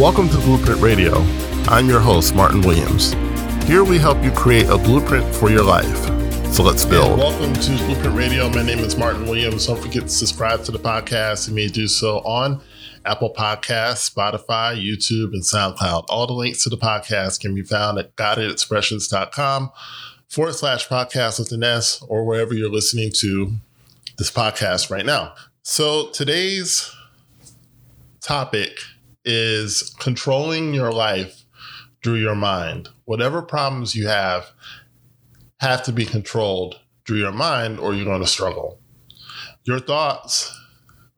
Welcome to Blueprint Radio. I'm your host, Martin Williams. Here we help you create a blueprint for your life. So let's build. And welcome to Blueprint Radio. My name is Martin Williams. Don't forget to subscribe to the podcast. You may do so on Apple Podcasts, Spotify, YouTube, and SoundCloud. All the links to the podcast can be found at guidedexpressions.com forward slash podcast with an S or wherever you're listening to this podcast right now. So today's topic is controlling your life through your mind. Whatever problems you have have to be controlled through your mind or you're going to struggle. Your thoughts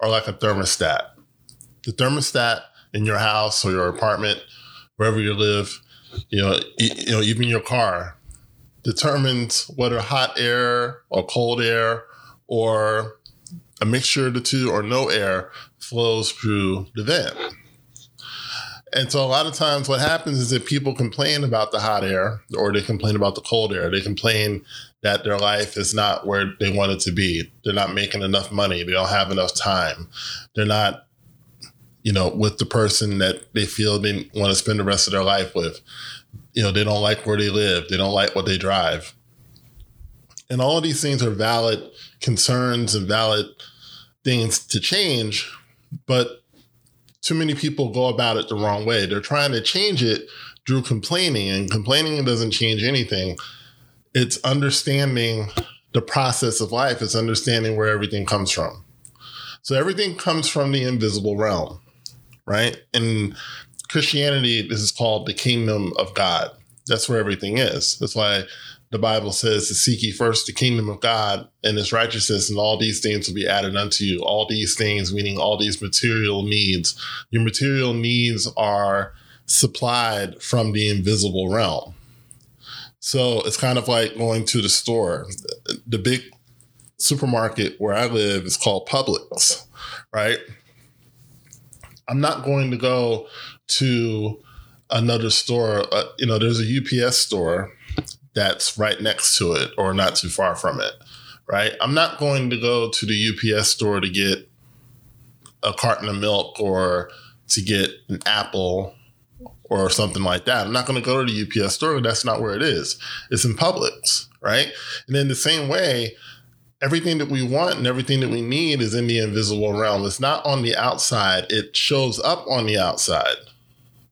are like a thermostat. The thermostat in your house or your apartment, wherever you live, you know, you know, even your car determines whether hot air or cold air or a mixture of the two or no air flows through the vent. And so a lot of times what happens is that people complain about the hot air or they complain about the cold air. They complain that their life is not where they want it to be. They're not making enough money. They don't have enough time. They're not, you know, with the person that they feel they want to spend the rest of their life with. You know, they don't like where they live. They don't like what they drive. And all of these things are valid concerns and valid things to change, but too many people go about it the wrong way. They're trying to change it through complaining, and complaining doesn't change anything. It's understanding the process of life, it's understanding where everything comes from. So everything comes from the invisible realm, right? In Christianity, this is called the kingdom of God. That's where everything is. That's why the Bible says to seek ye first the kingdom of God and his righteousness, and all these things will be added unto you. All these things, meaning all these material needs. Your material needs are supplied from the invisible realm. So it's kind of like going to the store. The big supermarket where I live is called Publix, right? I'm not going to go to another store. Uh, you know, there's a UPS store that's right next to it or not too far from it, right? I'm not going to go to the UPS store to get a carton of milk or to get an apple or something like that. I'm not going to go to the UPS store. That's not where it is. It's in Publix, right? And in the same way, everything that we want and everything that we need is in the invisible realm. It's not on the outside. It shows up on the outside,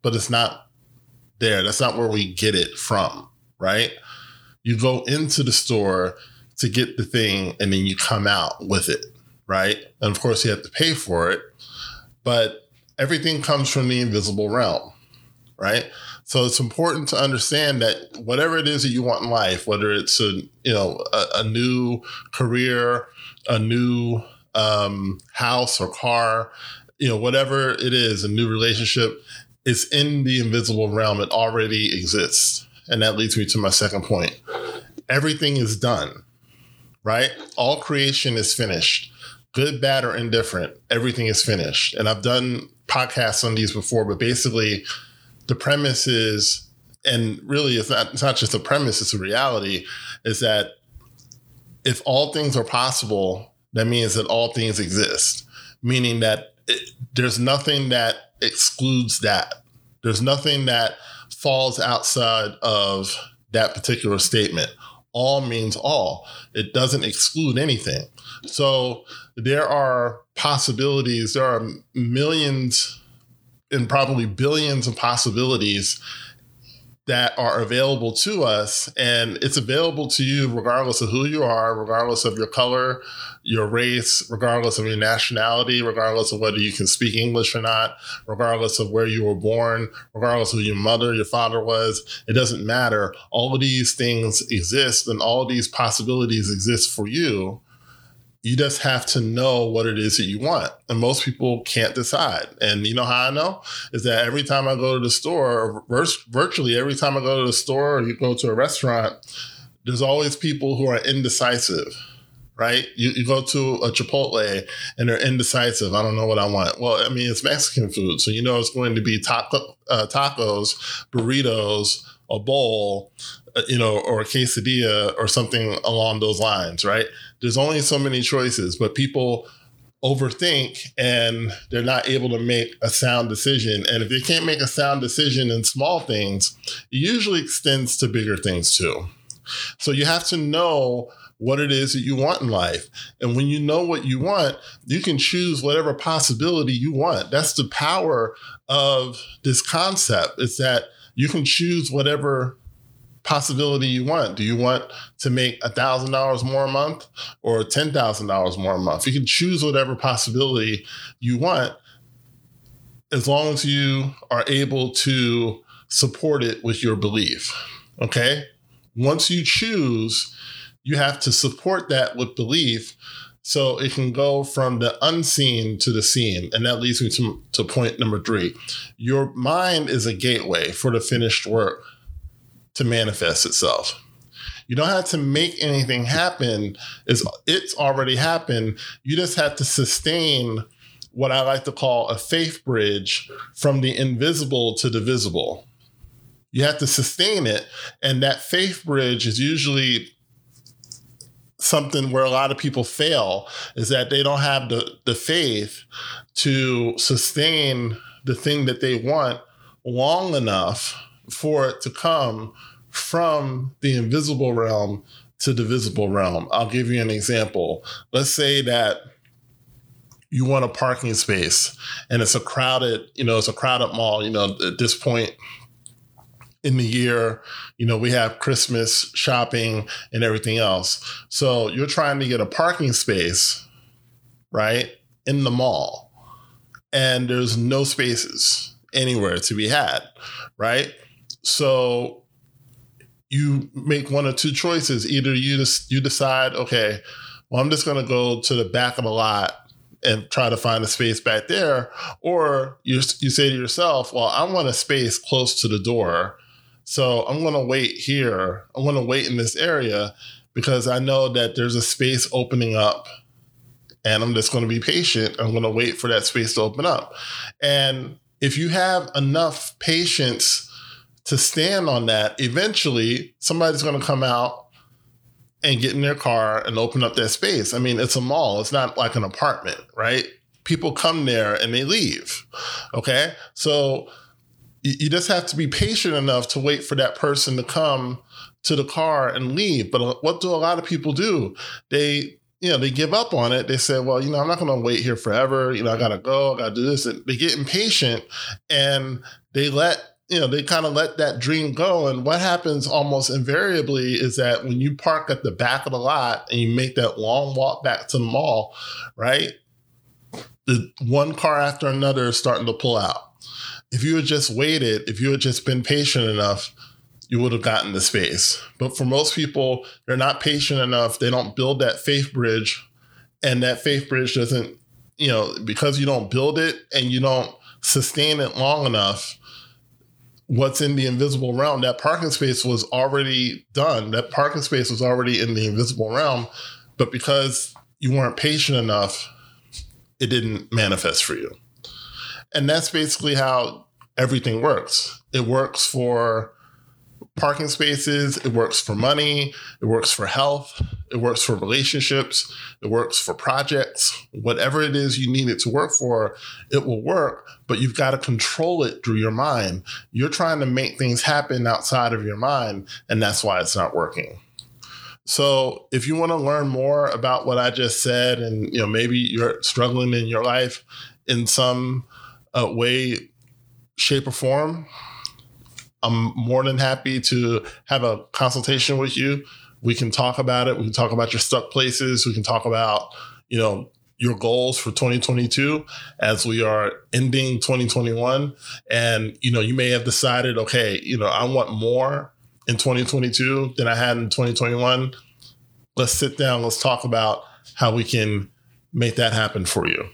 but it's not there. That's not where we get it from, right? you go into the store to get the thing and then you come out with it, right? And of course, you have to pay for it, but everything comes from the invisible realm, right? So it's important to understand that whatever it is that you want in life, whether it's a you know a, a new career, a new um, house or car, you know whatever it is, a new relationship, it's in the invisible realm. It already exists. And that leads me to my second point. Everything is done, right? All creation is finished. Good, bad, or indifferent, everything is finished. And I've done podcasts on these before, but basically the premise is, and really it's not, it's not just a premise, it's a reality, is that if all things are possible, that means that all things exist, meaning that it, there's nothing that excludes that. There's nothing that falls outside of that particular statement. All means all. It doesn't exclude anything. So there are possibilities, there are millions and probably billions of possibilities that are available to us. And it's available to you regardless of who you are, regardless of your color, your race, regardless of your nationality, regardless of whether you can speak English or not, regardless of where you were born, regardless of who your mother, your father was. It doesn't matter. All of these things exist and all of these possibilities exist for you you just have to know what it is that you want. And most people can't decide. And you know how I know? Is that every time I go to the store, virtually every time I go to the store or you go to a restaurant, there's always people who are indecisive, right? You, you go to a Chipotle and they're indecisive. I don't know what I want. Well, I mean, it's Mexican food. So you know it's going to be taco, uh, tacos, burritos, a bowl, Uh, you know, or a quesadilla or something along those lines, right? There's only so many choices, but people overthink and they're not able to make a sound decision. And if they can't make a sound decision in small things, it usually extends to bigger things too. So you have to know what it is that you want in life. And when you know what you want, you can choose whatever possibility you want. That's the power of this concept. Is that you can choose whatever possibility you want. Do you want to make $1,000 more a month or $10,000 more a month? You can choose whatever possibility you want as long as you are able to support it with your belief. Okay? Once you choose, you have to support that with belief so it can go from the unseen to the seen. And that leads me to, to point number three. Your mind is a gateway for the finished work to manifest itself. You don't have to make anything happen. It's, it's already happened. You just have to sustain what I like to call a faith bridge from the invisible to the visible. You have to sustain it. And that faith bridge is usually something where a lot of people fail is that they don't have the, the faith to sustain the thing that they want long enough for it to come from the invisible realm to the visible realm. I'll give you an example. Let's say that you want a parking space and it's a crowded, you know, it's a crowded mall, you know, at this point in the year, you know, we have Christmas shopping and everything else. So you're trying to get a parking space, right, in the mall, and there's no spaces anywhere to be had, right? So you make one or two choices. Either you just you decide, okay, well, I'm just going to go to the back of the lot and try to find a space back there, or you you say to yourself, well, I want a space close to the door, so I'm going to wait here. I'm going to wait in this area because I know that there's a space opening up, and I'm just going to be patient. I'm going to wait for that space to open up, and if you have enough patience to stand on that, eventually somebody's going to come out and get in their car and open up that space. I mean, it's a mall, it's not like an apartment, right? People come there and they leave. Okay. So you just have to be patient enough to wait for that person to come to the car and leave. But uh, what do a lot of people do? They you know, they give up on it. They say, well, you know, I'm not going to wait here forever. You know, I got to go. I got to do this. And they get impatient and they let you know, they kind of let that dream go. And what happens almost invariably is that when you park at the back of the lot and you make that long walk back to the mall, right? The one car after another is starting to pull out. If you had just waited, if you had just been patient enough, you would have gotten the space. But for most people, they're not patient enough. They don't build that faith bridge. And that faith bridge doesn't, you know, because you don't build it and you don't sustain it long enough, what's in the invisible realm, that parking space was already done. That parking space was already in the invisible realm. But because you weren't patient enough, it didn't manifest for you. And that's basically how everything works. It works for parking spaces, it works for money, it works for health, it works for relationships, it works for projects. Whatever it is you need it to work for, it will work, but you've got to control it through your mind. You're trying to make things happen outside of your mind, and that's why it's not working. So, if you want to learn more about what I just said, and you know maybe you're struggling in your life in some uh, way, shape, or form, I'm more than happy to have a consultation with you. We can talk about it. We can talk about your stuck places. We can talk about, you know, your goals for 2022 as we are ending 2021 and you know you may have decided okay you know i want more in 2022 than i had in 2021 let's sit down let's talk about how we can make that happen for you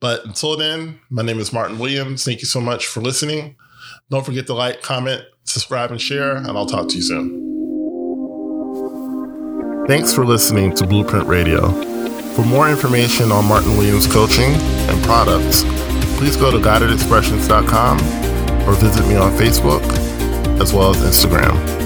but until then my name is martin williams thank you so much for listening don't forget to like, comment, subscribe, and share, and I'll talk to you soon. Thanks for listening to Blueprint Radio. For more information on Martin Williams coaching and products, please go to guidedexpressions.com or visit me on Facebook as well as Instagram.